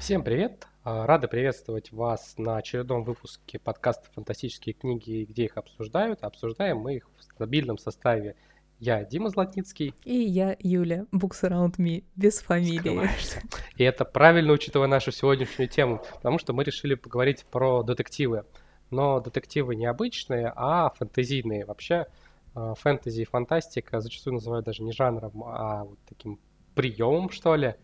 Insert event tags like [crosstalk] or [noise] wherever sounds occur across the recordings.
Всем привет! А, Рады приветствовать вас на очередном выпуске подкаста «Фантастические книги. Где их обсуждают?». Обсуждаем мы их в стабильном составе. Я Дима Златницкий. И я Юля, Books Around Me, без фамилии. Скрываешься. И это правильно, учитывая нашу сегодняшнюю тему, потому что мы решили поговорить про детективы. Но детективы не обычные, а фэнтезийные. Вообще а, фэнтези и фантастика зачастую называют даже не жанром, а вот таким приемом, что ли.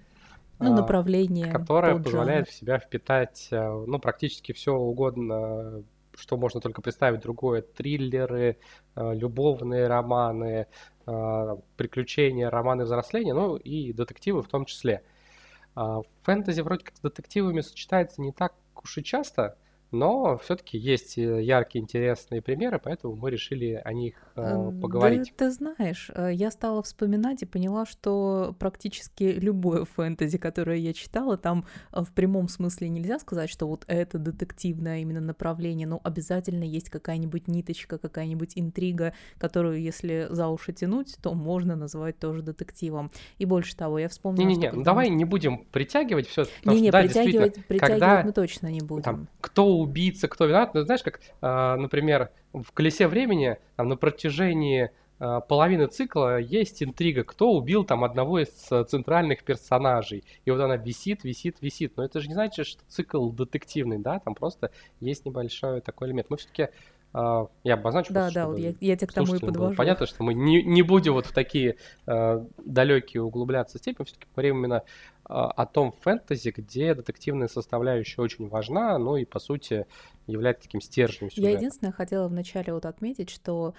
Ну, а, направление. Которое поджанр. позволяет в себя впитать, э, ну, практически все угодно, что можно только представить другое. Триллеры, э, любовные романы, э, приключения, романы взросления, ну и детективы в том числе. А, Фэнтези вроде как с детективами сочетается не так уж и часто, но все-таки есть э, яркие, интересные примеры, поэтому мы решили о них э, Э, поговорить. Да, ты знаешь, э, я стала вспоминать и поняла, что практически любое фэнтези, которое я читала, там э, в прямом смысле нельзя сказать, что вот это детективное именно направление, но обязательно есть какая-нибудь ниточка, какая-нибудь интрига, которую, если за уши тянуть, то можно назвать тоже детективом. И больше того, я вспомнила, Не-не-не, ну давай не будем притягивать все, Не-не, да, притягивать, притягивать когда мы точно не будем. там, кто убийца, кто виноват. Ну, знаешь, как, а, например, в «Колесе времени» там, на протяжении а, половины цикла есть интрига, кто убил там одного из а, центральных персонажей. И вот она висит, висит, висит. Но это же не значит, что цикл детективный, да, там просто есть небольшой такой элемент. Мы все-таки, я обозначу, Да, просто, да, вот я, я тебя к тому и подвожу. Понятно, что мы не, не будем вот в такие э, далекие углубляться степени, все-таки говорим именно о том фэнтези, где детективная составляющая очень важна, ну и по сути является таким стержнем Я сюжета. единственное хотела вначале вот отметить, что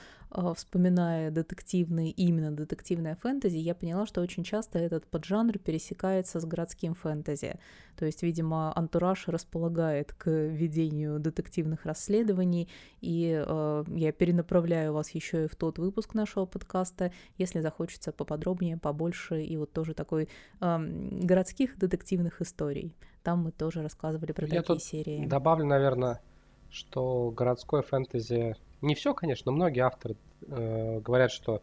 вспоминая детективный, именно детективное фэнтези, я поняла, что очень часто этот поджанр пересекается с городским фэнтези. То есть, видимо, антураж располагает к ведению детективных расследований, и э, я перенаправляю вас еще и в тот выпуск нашего подкаста, если захочется поподробнее, побольше, и вот тоже такой эм, городских детективных историй. Там мы тоже рассказывали про Я такие тут серии. Добавлю, наверное, что городское фэнтези, не все, конечно, но многие авторы э, говорят, что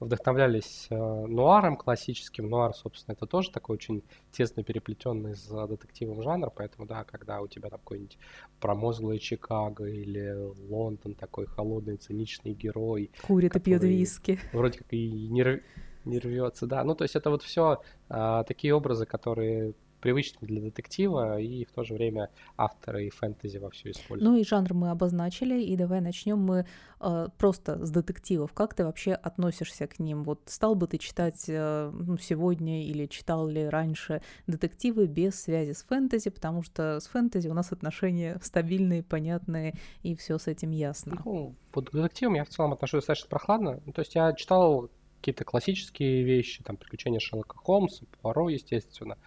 вдохновлялись э, нуаром классическим. Нуар, собственно, это тоже такой очень тесно переплетенный с детективом жанр, поэтому, да, когда у тебя там какой-нибудь промозглый Чикаго или Лондон, такой холодный, циничный герой, Курит и пьет виски. вроде как и не, рв- не рвется, да. Ну, то есть это вот все такие образы, которые привычны для детектива, и в то же время авторы и фэнтези во все используют. Ну и жанр мы обозначили, и давай начнем мы э, просто с детективов. Как ты вообще относишься к ним? Вот стал бы ты читать э, ну, сегодня или читал ли раньше детективы без связи с фэнтези, потому что с фэнтези у нас отношения [laughs] стабильные, понятные, и все с этим ясно. Ну, вот к детективам я в целом отношусь достаточно прохладно. Ну, то есть я читал какие-то классические вещи, там, приключения Шерлока Холмса, Пуаро, естественно.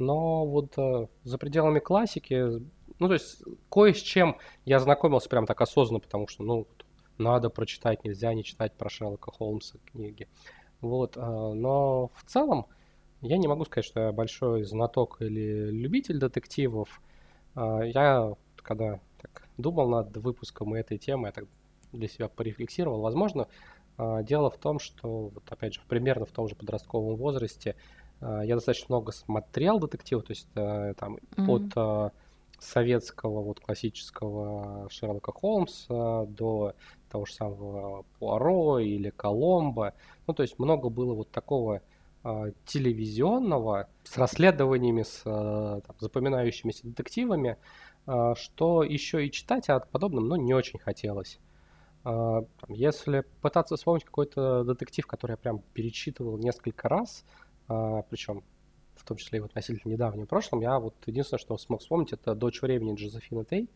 Но вот э, за пределами классики, ну, то есть кое с чем я знакомился прям так осознанно, потому что, ну, надо прочитать, нельзя не читать про Шерлока Холмса книги. Вот, э, но в целом я не могу сказать, что я большой знаток или любитель детективов. Э, Я, когда так думал над выпуском этой темы, я так для себя порефлексировал. Возможно, а, дело в том, что, вот опять же, примерно в том же подростковом возрасте я достаточно много смотрел детективов, то есть э, там Мгм. от а, советского, вот классического Шерлока Холмса до того же самого Пуаро или Коломбо. Ну, то есть много было вот такого а, телевизионного с расследованиями, с а, там, запоминающимися детективами, а, что еще и читать о подобном, ну, не очень хотелось. А, Если пытаться вспомнить какой-то детектив, который я прям перечитывал несколько раз, причем в том числе и в относительно недавнем прошлом, я вот единственное, что смог вспомнить, это «Дочь времени» Джозефины Тей.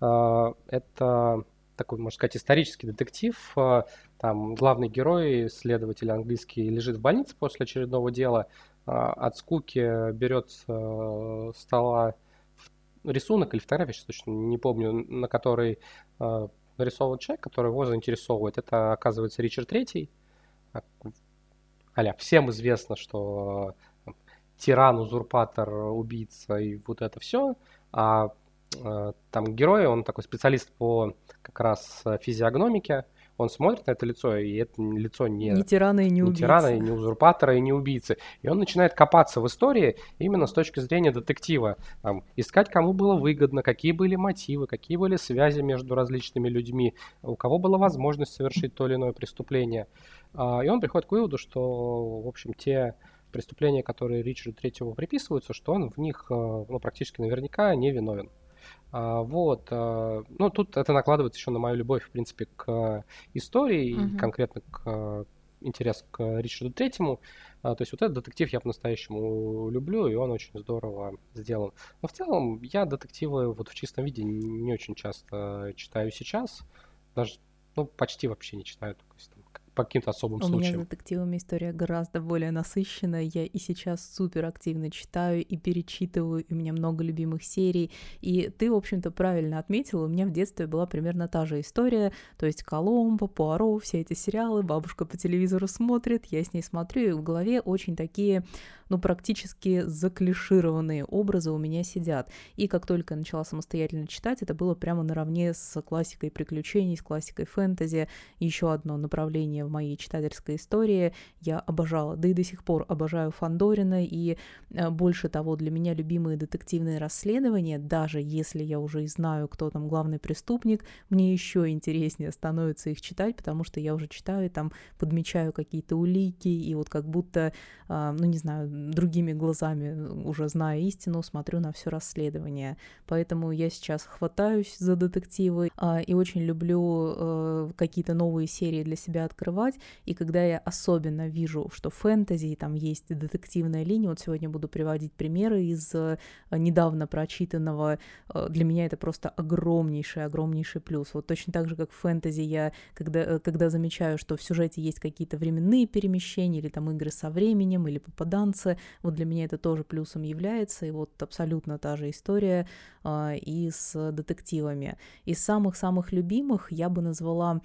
А, Это такой, можно сказать, исторический детектив. А, Там главный герой, следователь английский, лежит в больнице после очередного дела. а, От скуки берет с стола рисунок или фотографию, сейчас точно не помню, на которой нарисован человек, который его заинтересовывает. Это, оказывается, Ричард Третий. А, всем известно, что тиран, узурпатор, убийца и вот это все. А э, там герой, он такой специалист по как раз физиогномике. Он смотрит на это лицо, и это лицо не, не тирана и не, не убийцы. тирана, и не узурпатора, и не убийцы. И он начинает копаться в истории именно с точки зрения детектива. Там, искать, кому было выгодно, какие были мотивы, какие были связи между различными людьми, у кого была возможность совершить то или иное преступление. А, и он приходит к выводу, что, в общем, те преступления, которые Ричарду Третьему приписываются, что он в них э, ну, практически наверняка не виновен. А, вот. А, ну, тут это накладывается еще на мою любовь, в принципе, к истории, угу. и конкретно к интерес к Ричарду Третьему. А, то есть вот этот детектив я по-настоящему люблю, и он очень здорово сделан. Но в целом я детективы вот в чистом виде не очень часто читаю сейчас. Даже, ну, почти вообще не читаю. То есть, по каким-то особым У случаям. У меня с детективами история гораздо более насыщенная. Я и сейчас супер активно читаю и перечитываю, и у меня много любимых серий. И ты, в общем-то, правильно отметила, у меня в детстве была примерно та же история. То есть Коломбо, Пуаро, все эти сериалы, бабушка по телевизору смотрит, я с ней смотрю, и в голове очень такие ну, практически заклишированные образы у меня сидят. И как только я начала самостоятельно читать, это было прямо наравне с классикой приключений, с классикой фэнтези. Еще одно направление в моей читательской истории. Я обожала, да и до сих пор обожаю Фандорина, и э, больше того, для меня любимые детективные расследования, даже если я уже и знаю, кто там главный преступник, мне еще интереснее становится их читать, потому что я уже читаю и там подмечаю какие-то улики, и вот как будто, а, ну не знаю, другими глазами, уже зная истину, смотрю на все расследование. Поэтому я сейчас хватаюсь за детективы а, и очень люблю э, какие-то новые серии для себя открывать. И когда я особенно вижу, что фэнтези, там есть детективная линия, вот сегодня буду приводить примеры из э, недавно прочитанного, э, для меня это просто огромнейший, огромнейший плюс. Вот точно так же, как в фэнтези я, когда, э, когда замечаю, что в сюжете есть какие-то временные перемещения или там игры со временем или попаданцы, нюансы. Вот для меня это тоже плюсом является. И вот абсолютно та же история э, и с детективами. Из самых-самых любимых я бы назвала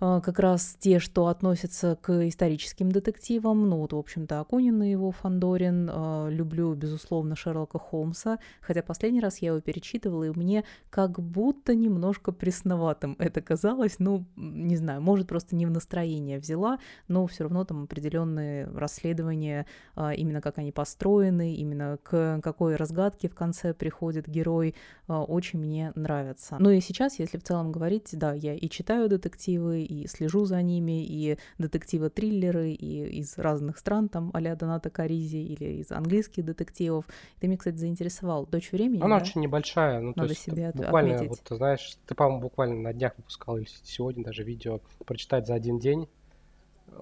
как раз те, что относятся к историческим детективам. Ну вот, в общем-то, Акунин и его Фандорин. А, люблю, безусловно, Шерлока Холмса, хотя последний раз я его перечитывала, и мне как будто немножко пресноватым это казалось. Ну, не знаю, может, просто не в настроение взяла, но все равно там определенные расследования, а, именно как они построены, именно к какой разгадке в конце приходит герой, очень мне нравятся. Ну и сейчас, если в целом говорить, да, я и читаю детективы, и слежу за ними, и детективы-триллеры, и из разных стран, там, а-ля Доната Каризи, или из английских детективов. Ты меня, кстати, заинтересовал. «Дочь времени», Она да? очень небольшая. Ну, Надо то есть себе буквально, отметить. вот, ты знаешь, ты, по-моему, буквально на днях выпускал, или сегодня даже видео, прочитать за один день.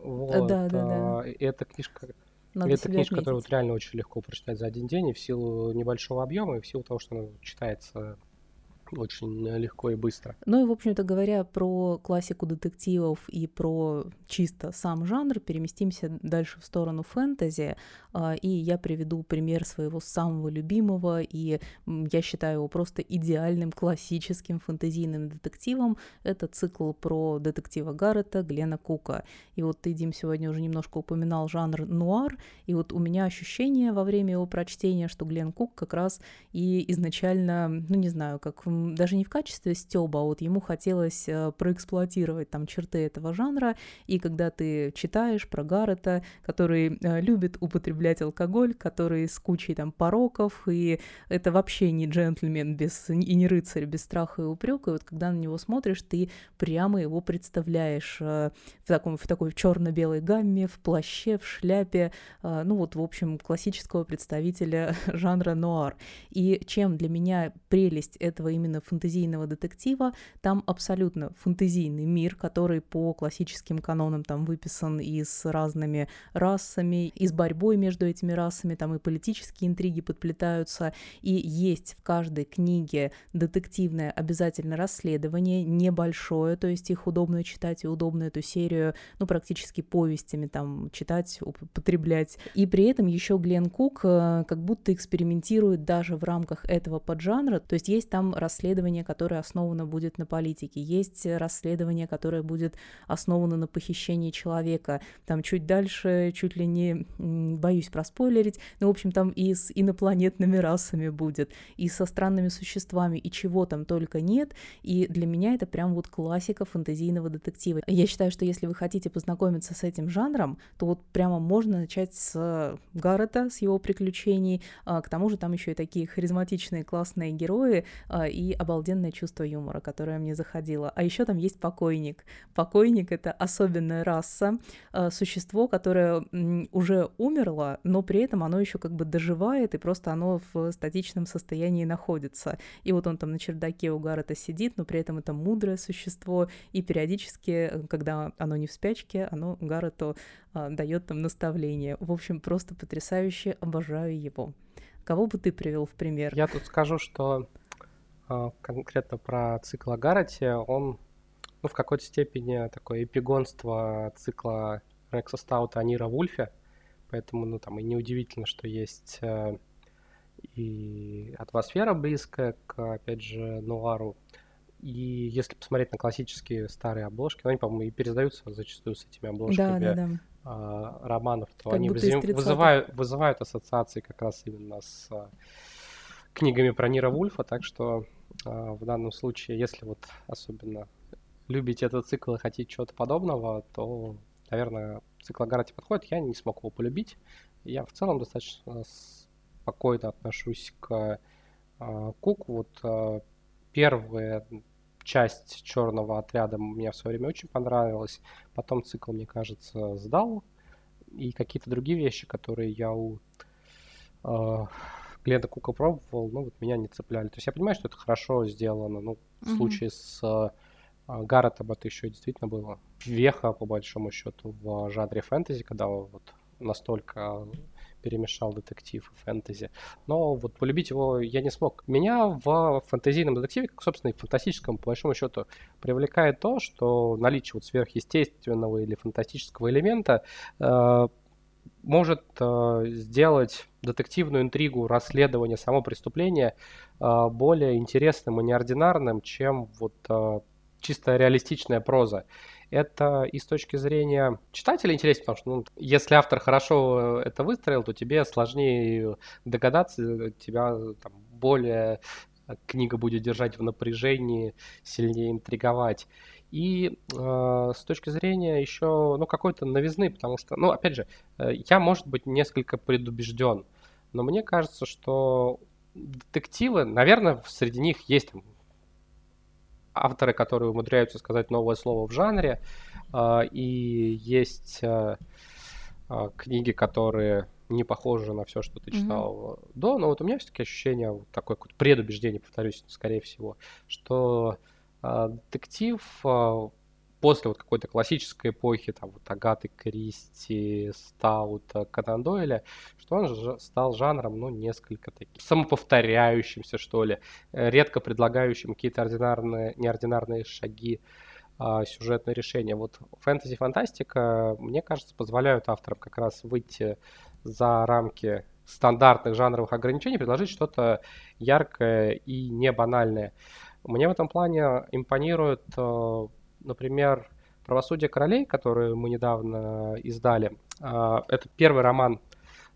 Вот, да, да, да. И эта книжка Надо это книжка, отметить. которую вот реально очень легко прочитать за один день, и в силу небольшого объема, и в силу того, что она читается очень легко и быстро. Ну и, в общем-то, говоря про классику детективов и про чисто сам жанр, переместимся дальше в сторону фэнтези, а, и я приведу пример своего самого любимого, и я считаю его просто идеальным классическим фэнтезийным детективом. Это цикл про детектива Гаррета Глена Кука. И вот ты, Дим, сегодня уже немножко упоминал жанр нуар, и вот у меня ощущение во время его прочтения, что Глен Кук как раз и изначально, ну не знаю, как даже не в качестве стёба, а вот ему хотелось э, проэксплуатировать там черты этого жанра, и когда ты читаешь про Гаррета, который э, любит употреблять алкоголь, который с кучей там пороков, и это вообще не джентльмен без, и не рыцарь без страха и упрека, и вот когда на него смотришь, ты прямо его представляешь э, в, таком, в такой черно-белой гамме, в плаще, в шляпе, ну вот, в общем, классического представителя [laughs] жанра нуар. И чем для меня прелесть этого именно именно фэнтезийного детектива. Там абсолютно фэнтезийный мир, который по классическим канонам там выписан и с разными расами, и с борьбой между этими расами, там и политические интриги подплетаются, и есть в каждой книге детективное обязательно расследование, небольшое, то есть их удобно читать и удобно эту серию, ну, практически повестями там читать, употреблять. И при этом еще Глен Кук э, как будто экспериментирует даже в рамках этого поджанра, то есть есть там расследование расследование, которое основано будет на политике, есть расследование, которое будет основано на похищении человека. Там чуть дальше, чуть ли не, боюсь проспойлерить, но, в общем, там и с инопланетными расами будет, и со странными существами, и чего там только нет. И для меня это прям вот классика фэнтезийного детектива. Я считаю, что если вы хотите познакомиться с этим жанром, то вот прямо можно начать с Гаррета, с его приключений. А, к тому же там еще и такие харизматичные, классные герои а, и обалденное чувство юмора, которое мне заходило. А еще там есть покойник. Покойник — это особенная раса, а, существо, которое уже умерло, но при этом оно еще как бы доживает, и просто оно в статичном состоянии находится. И вот он там на чердаке у Гаррета сидит, но при этом это мудрое существо, и периодически, когда оно не в спячке, оно Гаррету а, дает там наставление. В общем, просто потрясающе, обожаю его. Кого бы ты привел в пример? Я тут скажу, что конкретно про цикл о Гаррете, он ну, в какой-то степени такое эпигонство цикла Рекса Стаута Анира Вульфе, поэтому ну, там и неудивительно, что есть э, и атмосфера близкая к, опять же, нуару. И если посмотреть на классические старые обложки, ну, они, по-моему, и пересдаются зачастую с этими обложками да, да, да. А, романов, то как они вызывают, вызывают ассоциации как раз именно с а, книгами про Нира Вульфа, так что а, в данном случае, если вот особенно любите этот цикл и хотите чего-то подобного, то, наверное, цикл Агарати подходит. Я не смог его полюбить. Я в целом достаточно спокойно отношусь к э, Куку. Вот э, первая часть черного отряда мне в свое время очень понравилась. Потом цикл, мне кажется, сдал. И какие-то другие вещи, которые я у Гледа Кука пробовал, ну вот меня не цепляли. То есть я понимаю, что это хорошо сделано. Ну, в mm-hmm. случае с э, Гарретом это еще действительно было веха, по большому счету, в жанре фэнтези, когда вот настолько перемешал детектив и фэнтези. Но вот полюбить его я не смог. Меня в фэнтезийном детективе, как, собственно, и в фантастическом, по большому счету, привлекает то, что наличие вот сверхъестественного или фантастического элемента э, может э, сделать детективную интригу, расследование, само преступление э, более интересным и неординарным, чем вот э, чисто реалистичная проза это и с точки зрения читателя интереснее, потому что ну, если автор хорошо это выстроил, то тебе сложнее догадаться, тебя там, более книга будет держать в напряжении, сильнее интриговать. И э, с точки зрения еще ну, какой-то новизны, потому что, ну, опять же, э, я, может быть, несколько предубежден, но мне кажется, что детективы, наверное, среди них есть там, авторы, которые умудряются сказать новое слово в жанре, а, и есть а, а, книги, которые не похожи на все, что ты читал mm-hmm. до, но вот у меня все-таки ощущение, вот такое предубеждение, повторюсь, скорее всего, что детектив после вот какой-то классической эпохи, там вот Агаты Кристи, Стаута, Конан Дойля, что он стал жанром, ну, несколько таким самоповторяющимся, что ли, э, редко предлагающим какие-то ординарные, неординарные шаги, а, сюжетные решения. Вот фэнтези-фантастика, мне кажется, позволяют авторам как раз выйти за рамки стандартных жанровых ограничений, предложить что-то яркое и не банальное. Мне в этом плане импонирует э, например, «Правосудие королей», которую мы недавно издали, а, это первый роман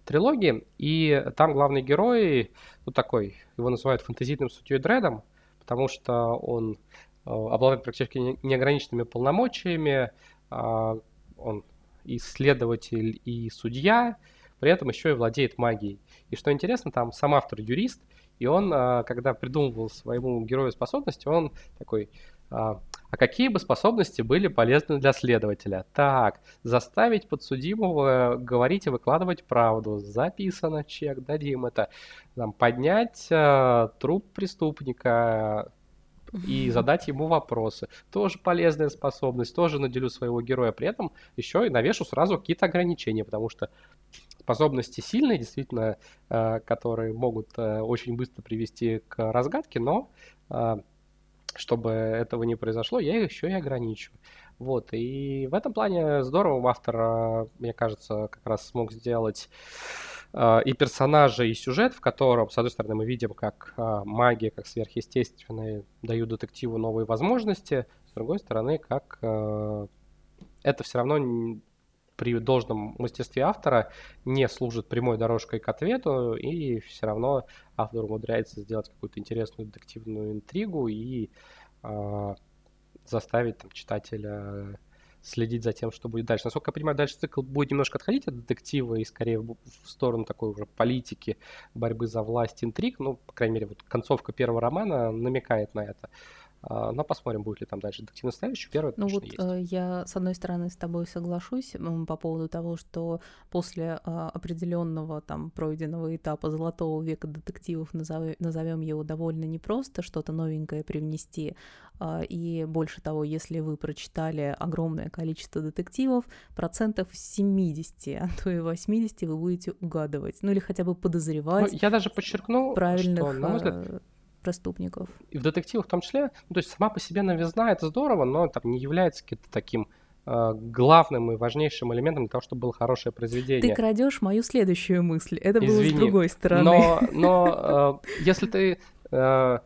трилогии, и там главный герой, ну такой, его называют фэнтезийным судьей Дредом, потому что он обладает практически неограниченными полномочиями, он исследователь и судья, при этом еще и владеет магией. И что интересно, там сам автор юрист, и он, когда придумывал своему герою способности, он такой а, а какие бы способности были полезны для следователя? Так, заставить подсудимого говорить и выкладывать правду. Записано, чек, дадим это. Там, поднять э, труп преступника и задать ему вопросы. Тоже полезная способность, тоже наделю своего героя. При этом еще и навешу сразу какие-то ограничения, потому что способности сильные, действительно, э, которые могут э, очень быстро привести к разгадке, но э, чтобы этого не произошло, я их еще и ограничиваю. Вот, и в этом плане здорово автор, мне кажется, как раз смог сделать и персонажи, и сюжет, в котором, с одной стороны, мы видим, как магия, как сверхъестественные дают детективу новые возможности, с другой стороны, как это все равно при должном мастерстве автора не служит прямой дорожкой к ответу, и все равно автор умудряется сделать какую-то интересную детективную интригу и э, заставить там, читателя следить за тем, что будет дальше. Насколько я понимаю, дальше цикл будет немножко отходить от детектива и скорее в, сторону такой уже политики, борьбы за власть, интриг. Ну, по крайней мере, вот концовка первого романа намекает на это. А, но посмотрим, будет ли там дальше детективно ставящий. Первый Ну вот есть. Э, я, с одной стороны, с тобой соглашусь по поводу того, что после а, определенного там пройденного этапа золотого века детективов, назовем его довольно непросто, что-то новенькое привнести. А, и больше того, если вы прочитали огромное количество детективов, процентов 70, а то и 80 вы будете угадывать. Ну или хотя бы подозревать. Ну, я даже подчеркну, правильных, что, на мой взгляд, преступников. И в детективах в том числе, ну, то есть сама по себе новизна это здорово, но там не является каким-то таким э, главным и важнейшим элементом для того, чтобы было хорошее произведение. Ты крадешь мою следующую мысль. Это Извини, было с другой стороны. Но, но э, если ты э,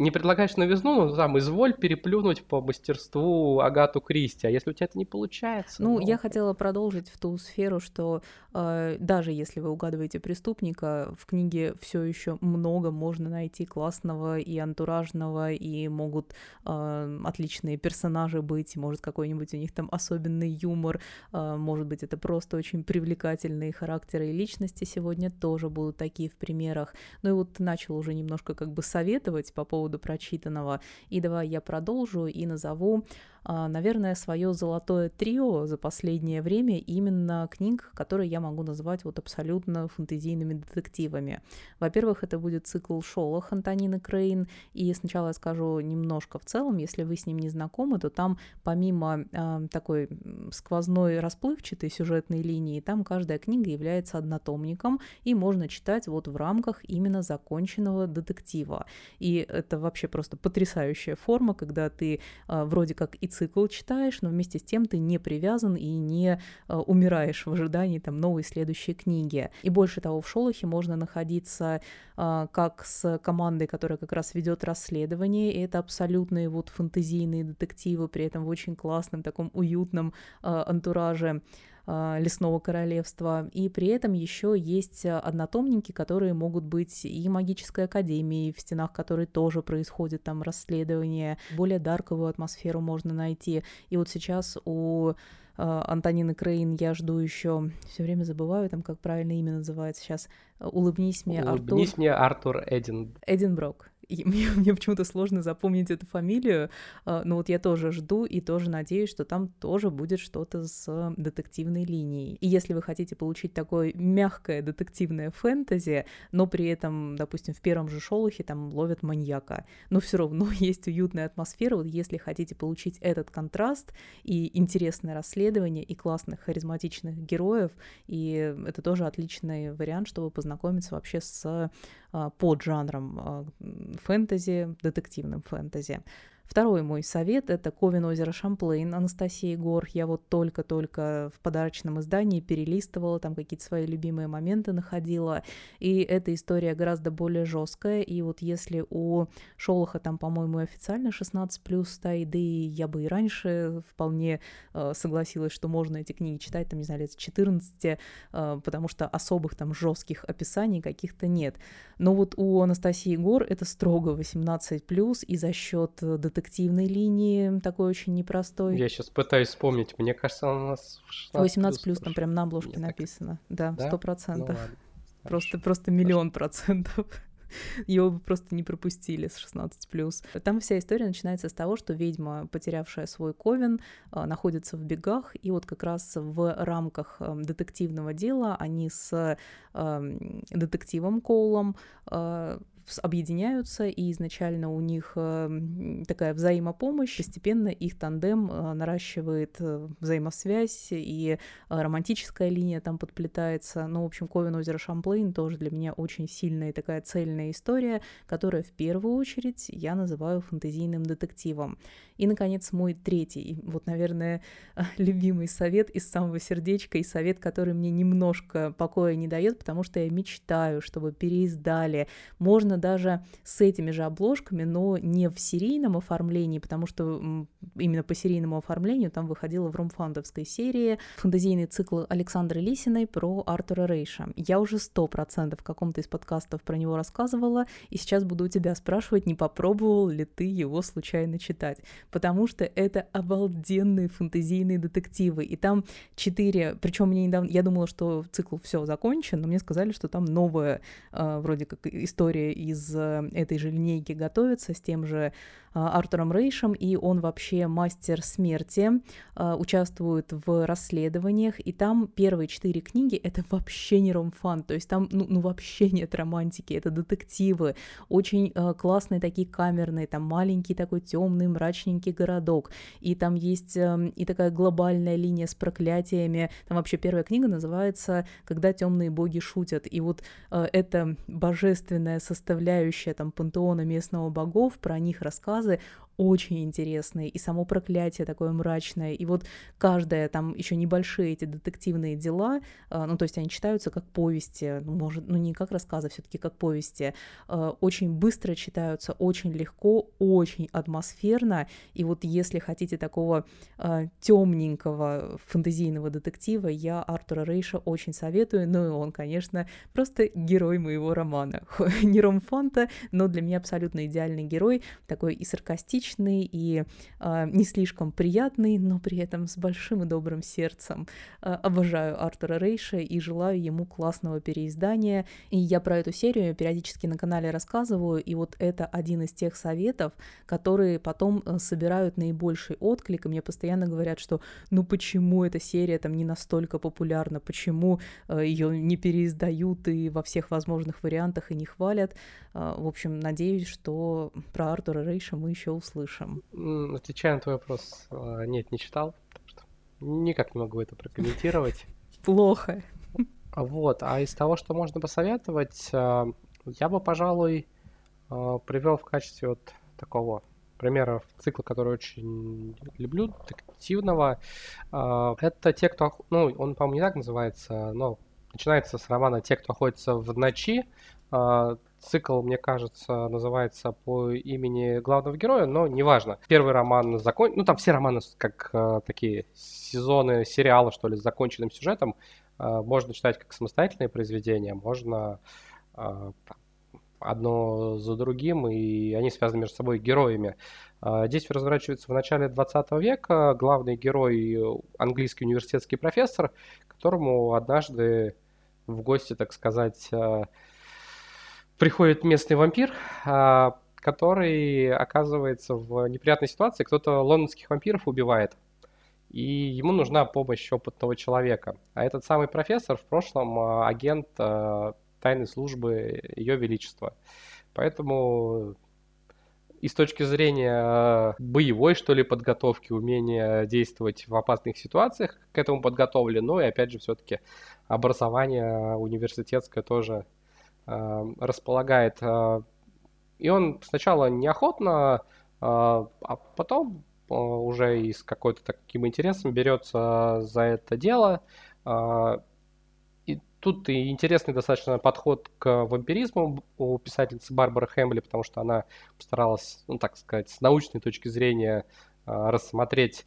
не предлагаешь новизну, ну, там, изволь переплюнуть по мастерству Агату Кристи, а если у тебя это не получается... Ну, ну... я хотела продолжить в ту сферу, что э, даже если вы угадываете преступника, в книге все еще много можно найти классного и антуражного, и могут э, отличные персонажи быть, может какой-нибудь у них там особенный юмор, э, может быть это просто очень привлекательные характеры и личности сегодня тоже будут такие в примерах. Ну и вот ты начал уже немножко как бы советовать по поводу поводу прочитанного. И давай я продолжу и назову наверное, свое золотое трио за последнее время именно книг, которые я могу назвать вот абсолютно фэнтезийными детективами. Во-первых, это будет цикл Шолох Антонины Крейн, и сначала я скажу немножко в целом, если вы с ним не знакомы, то там помимо э, такой сквозной расплывчатой сюжетной линии, там каждая книга является однотомником, и можно читать вот в рамках именно законченного детектива. И это вообще просто потрясающая форма, когда ты э, вроде как и цикл читаешь, но вместе с тем ты не привязан и не э, умираешь в ожидании там новой следующей книги. И больше того, в Шолохе можно находиться э, как с командой, которая как раз ведет расследование, и это абсолютные вот фэнтезийные детективы, при этом в очень классном таком уютном э, антураже. А, лесного королевства. И при этом еще есть однотомники, которые могут быть и магической академией, в стенах которой тоже происходит там расследование. Более дарковую атмосферу можно найти. И вот сейчас у а, Антонины Крейн я жду еще, все время забываю там, как правильно имя называется сейчас. Улыбнись мне, Улыбнись Артур. Улыбнись мне, Артур Эдин. Эдинброк [laughs] мне, мне почему-то сложно запомнить эту фамилию, а, но вот я тоже жду и тоже надеюсь, что там тоже будет что-то с детективной линией. И если вы хотите получить такое мягкое детективное фэнтези, но при этом, допустим, в первом же шолохе там ловят маньяка, но все равно [laughs] есть уютная атмосфера, вот если хотите получить этот контраст и интересное расследование, и классных харизматичных героев, и это тоже отличный вариант, чтобы познакомиться вообще с под жанром а, фэнтези, детективным фэнтези. Второй мой совет – это Ковен озеро Шамплейн Анастасии Гор. Я вот только-только в подарочном издании перелистывала, там какие-то свои любимые моменты находила. И эта история гораздо более жесткая. И вот если у Шолоха там, по-моему, официально 16 плюс стоит, да и я бы и раньше вполне э, согласилась, что можно эти книги читать, там, не знаю, лет с 14, э, потому что особых там жестких описаний каких-то нет. Но вот у Анастасии Гор это строго 18 плюс, и за счет детектива детективной линии, такой очень непростой. Я сейчас пытаюсь вспомнить, мне кажется, у нас 18 плюс, там прям на обложке написано. Да, сто процентов. Ну, [laughs] просто, просто миллион процентов. [laughs] Его бы просто не пропустили с 16+. Там вся история начинается с того, что ведьма, потерявшая свой ковен, а, находится в бегах, и вот как раз в рамках эм, детективного дела они с эм, детективом Коулом а, объединяются, и изначально у них э, такая взаимопомощь, постепенно их тандем э, наращивает э, взаимосвязь, и романтическая линия там подплетается. Ну, в общем, Ковен озеро Шамплейн тоже для меня очень сильная такая цельная история, которая в первую очередь я называю фэнтезийным детективом. И, наконец, мой третий, вот, наверное, [laughs] любимый совет из самого сердечка и совет, который мне немножко покоя не дает, потому что я мечтаю, чтобы переиздали. Можно даже с этими же обложками, но не в серийном оформлении, потому что именно по серийному оформлению там выходила в румфандовской серии фэнтезийный цикл Александры Лисиной про Артура Рейша. Я уже сто процентов в каком-то из подкастов про него рассказывала, и сейчас буду у тебя спрашивать, не попробовал ли ты его случайно читать потому что это обалденные фэнтезийные детективы. И там четыре, причем мне недавно, я думала, что цикл все закончен, но мне сказали, что там новая э, вроде как история из э, этой же линейки готовится с тем же Артуром Рейшем, и он вообще мастер смерти, а, участвует в расследованиях, и там первые четыре книги — это вообще не ромфан, то есть там ну, ну вообще нет романтики, это детективы, очень а, классные такие камерные, там маленький такой темный мрачненький городок, и там есть эм, и такая глобальная линия с проклятиями, там вообще первая книга называется «Когда темные боги шутят», и вот эта божественная составляющая там пантеона местного богов, про них рассказ рассказы очень интересные, и само проклятие такое мрачное, и вот каждая там еще небольшие эти детективные дела, а, ну, то есть они читаются как повести, ну, может, ну, не как рассказы, все таки как повести, а, очень быстро читаются, очень легко, очень атмосферно, и вот если хотите такого а, темненького фэнтезийного детектива, я Артура Рейша очень советую, ну, и он, конечно, просто герой моего романа. [laughs] Не ромфанта, но для меня абсолютно идеальный герой, такой и саркастичный, симпатичный и э, не слишком приятный, но при этом с большим и добрым сердцем. Э, обожаю Артура Рейша и желаю ему классного переиздания. И я про эту серию периодически на канале рассказываю, и вот это один из тех советов, которые потом э, собирают наибольший отклик, и мне постоянно говорят, что ну почему эта серия там не настолько популярна, почему э, ее не переиздают и во всех возможных вариантах и не хвалят. Э, в общем, надеюсь, что про Артура Рейша мы еще услышим услышим. Отвечая на твой вопрос, а, нет, не читал, что никак не могу это прокомментировать. [laughs] Плохо. А вот, а из того, что можно посоветовать, а, я бы, пожалуй, привел в качестве вот такого примера цикла, который очень люблю, детективного. Это те, кто... Ну, он, по-моему, не так называется, но начинается с романа «Те, кто охотится в ночи». Цикл, мне кажется, называется по имени главного героя, но неважно. Первый роман закон... Ну, там все романы как э, такие сезоны сериала, что ли, с законченным сюжетом. Э, можно читать как самостоятельные произведения, можно э, одно за другим, и они связаны между собой героями. Э, действие разворачивается в начале 20 века. Главный герой — английский университетский профессор, которому однажды в гости, так сказать, э, приходит местный вампир, а, который оказывается в неприятной ситуации. Кто-то лондонских вампиров убивает. И ему нужна помощь опытного человека. А этот самый профессор в прошлом а, агент а, тайной службы Ее Величества. Поэтому и с точки зрения боевой, что ли, подготовки, умения действовать в опасных ситуациях к этому подготовлен, но и опять же все-таки образование университетское тоже располагает. Э, и он сначала неохотно, э, а потом уже и с какой-то таким интересом берется за это дело. И тут и интересный достаточно подход к вампиризму у писательницы Барбары Хэмли, потому что она постаралась, ну так сказать, с научной точки зрения рассмотреть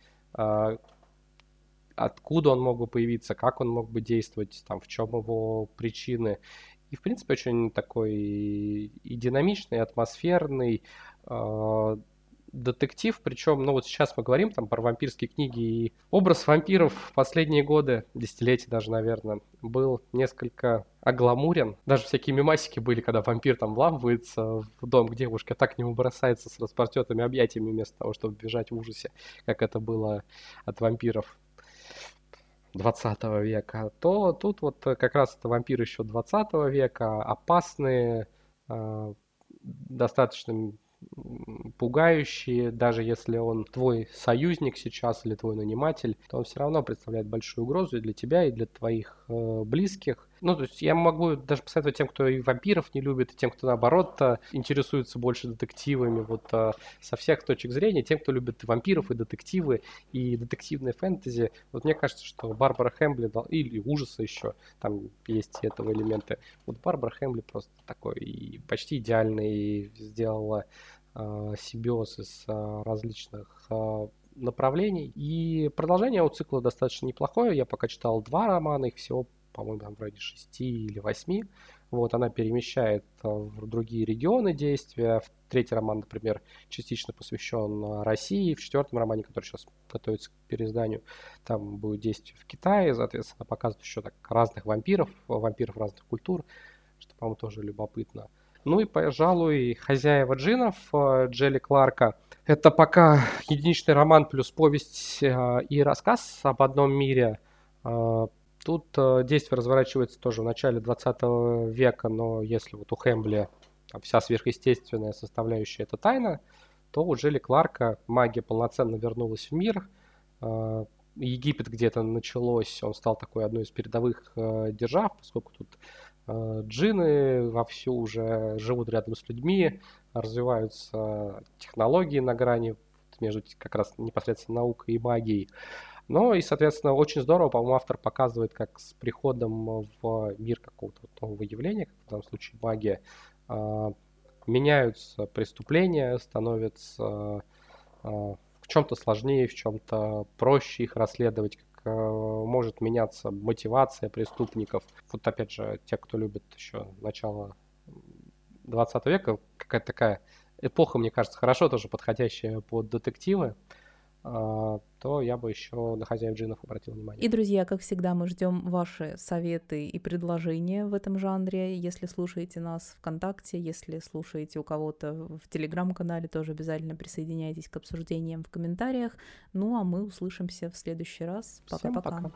откуда он мог бы появиться, как он мог бы действовать, там, в чем его причины. И, в принципе, очень такой и динамичный, и атмосферный э, детектив. Причем, ну вот сейчас мы говорим там про вампирские книги, и образ вампиров в последние годы, десятилетия даже, наверное, был несколько огламурен. Даже всякие мемасики были, когда вампир там вламывается в дом к девушке, а так к нему бросается с распростертыми объятиями вместо того, чтобы бежать в ужасе, как это было от вампиров 20 века, то тут вот как раз это вампиры еще 20 века, опасные, а, достаточно пугающие, даже если он твой союзник сейчас или твой наниматель, то он все равно представляет большую угрозу и для тебя, и для твоих э, близких. Ну, то есть я могу даже посоветовать тем, кто и вампиров не любит, и тем, кто наоборот интересуется больше детективами, вот э, со всех точек зрения, тем, кто любит и вампиров, и детективы, и детективные фэнтези. Вот мне кажется, что Барбара Хэмбли, или ужасы еще, там есть этого элементы. Вот Барбара Хэмбли просто такой и почти идеальный сделала э, симбиоз из э, различных э, направлений. И продолжение у цикла достаточно неплохое. Я пока читал два романа, их всего, по-моему, там в районе шести или восьми. Вот, она перемещает в другие регионы действия. В третий роман, например, частично посвящен России. В четвертом романе, который сейчас готовится к переизданию, там будет действие в Китае. Соответственно, показывает еще так разных вампиров, вампиров разных культур, что, по-моему, тоже любопытно. Ну и, пожалуй, «Хозяева джинов» э, Джелли Кларка. Это пока единичный роман плюс повесть э, и рассказ об одном мире. Э, тут действие разворачивается тоже в начале 20 века, но если вот у Хэмбли вся сверхъестественная составляющая это тайна, то у Джелли Кларка магия полноценно вернулась в мир. Египет где-то началось, он стал такой одной из передовых держав, поскольку тут Э, джины вовсю уже живут рядом с людьми, развиваются технологии на грани между как раз непосредственно наукой и магией. Ну и, соответственно, очень здорово, по-моему, автор показывает, как с приходом в мир какого-то нового явления, как в данном случае магия, э, меняются преступления, становятся э, в чем-то сложнее, в чем-то проще их расследовать, Э, может меняться мотивация преступников. Вот опять же, те, кто любит еще начало 20 века, какая-то такая эпоха, мне кажется, хорошо тоже подходящая под детективы. А, то я бы еще на хозяев джинов обратил внимание. И, друзья, как всегда, мы ждем ваши советы и предложения в этом жанре. Если слушаете нас ВКонтакте, если слушаете у кого-то в Телеграм-канале, тоже обязательно присоединяйтесь к обсуждениям в комментариях. Ну, а мы услышимся в следующий раз. Пока-пока.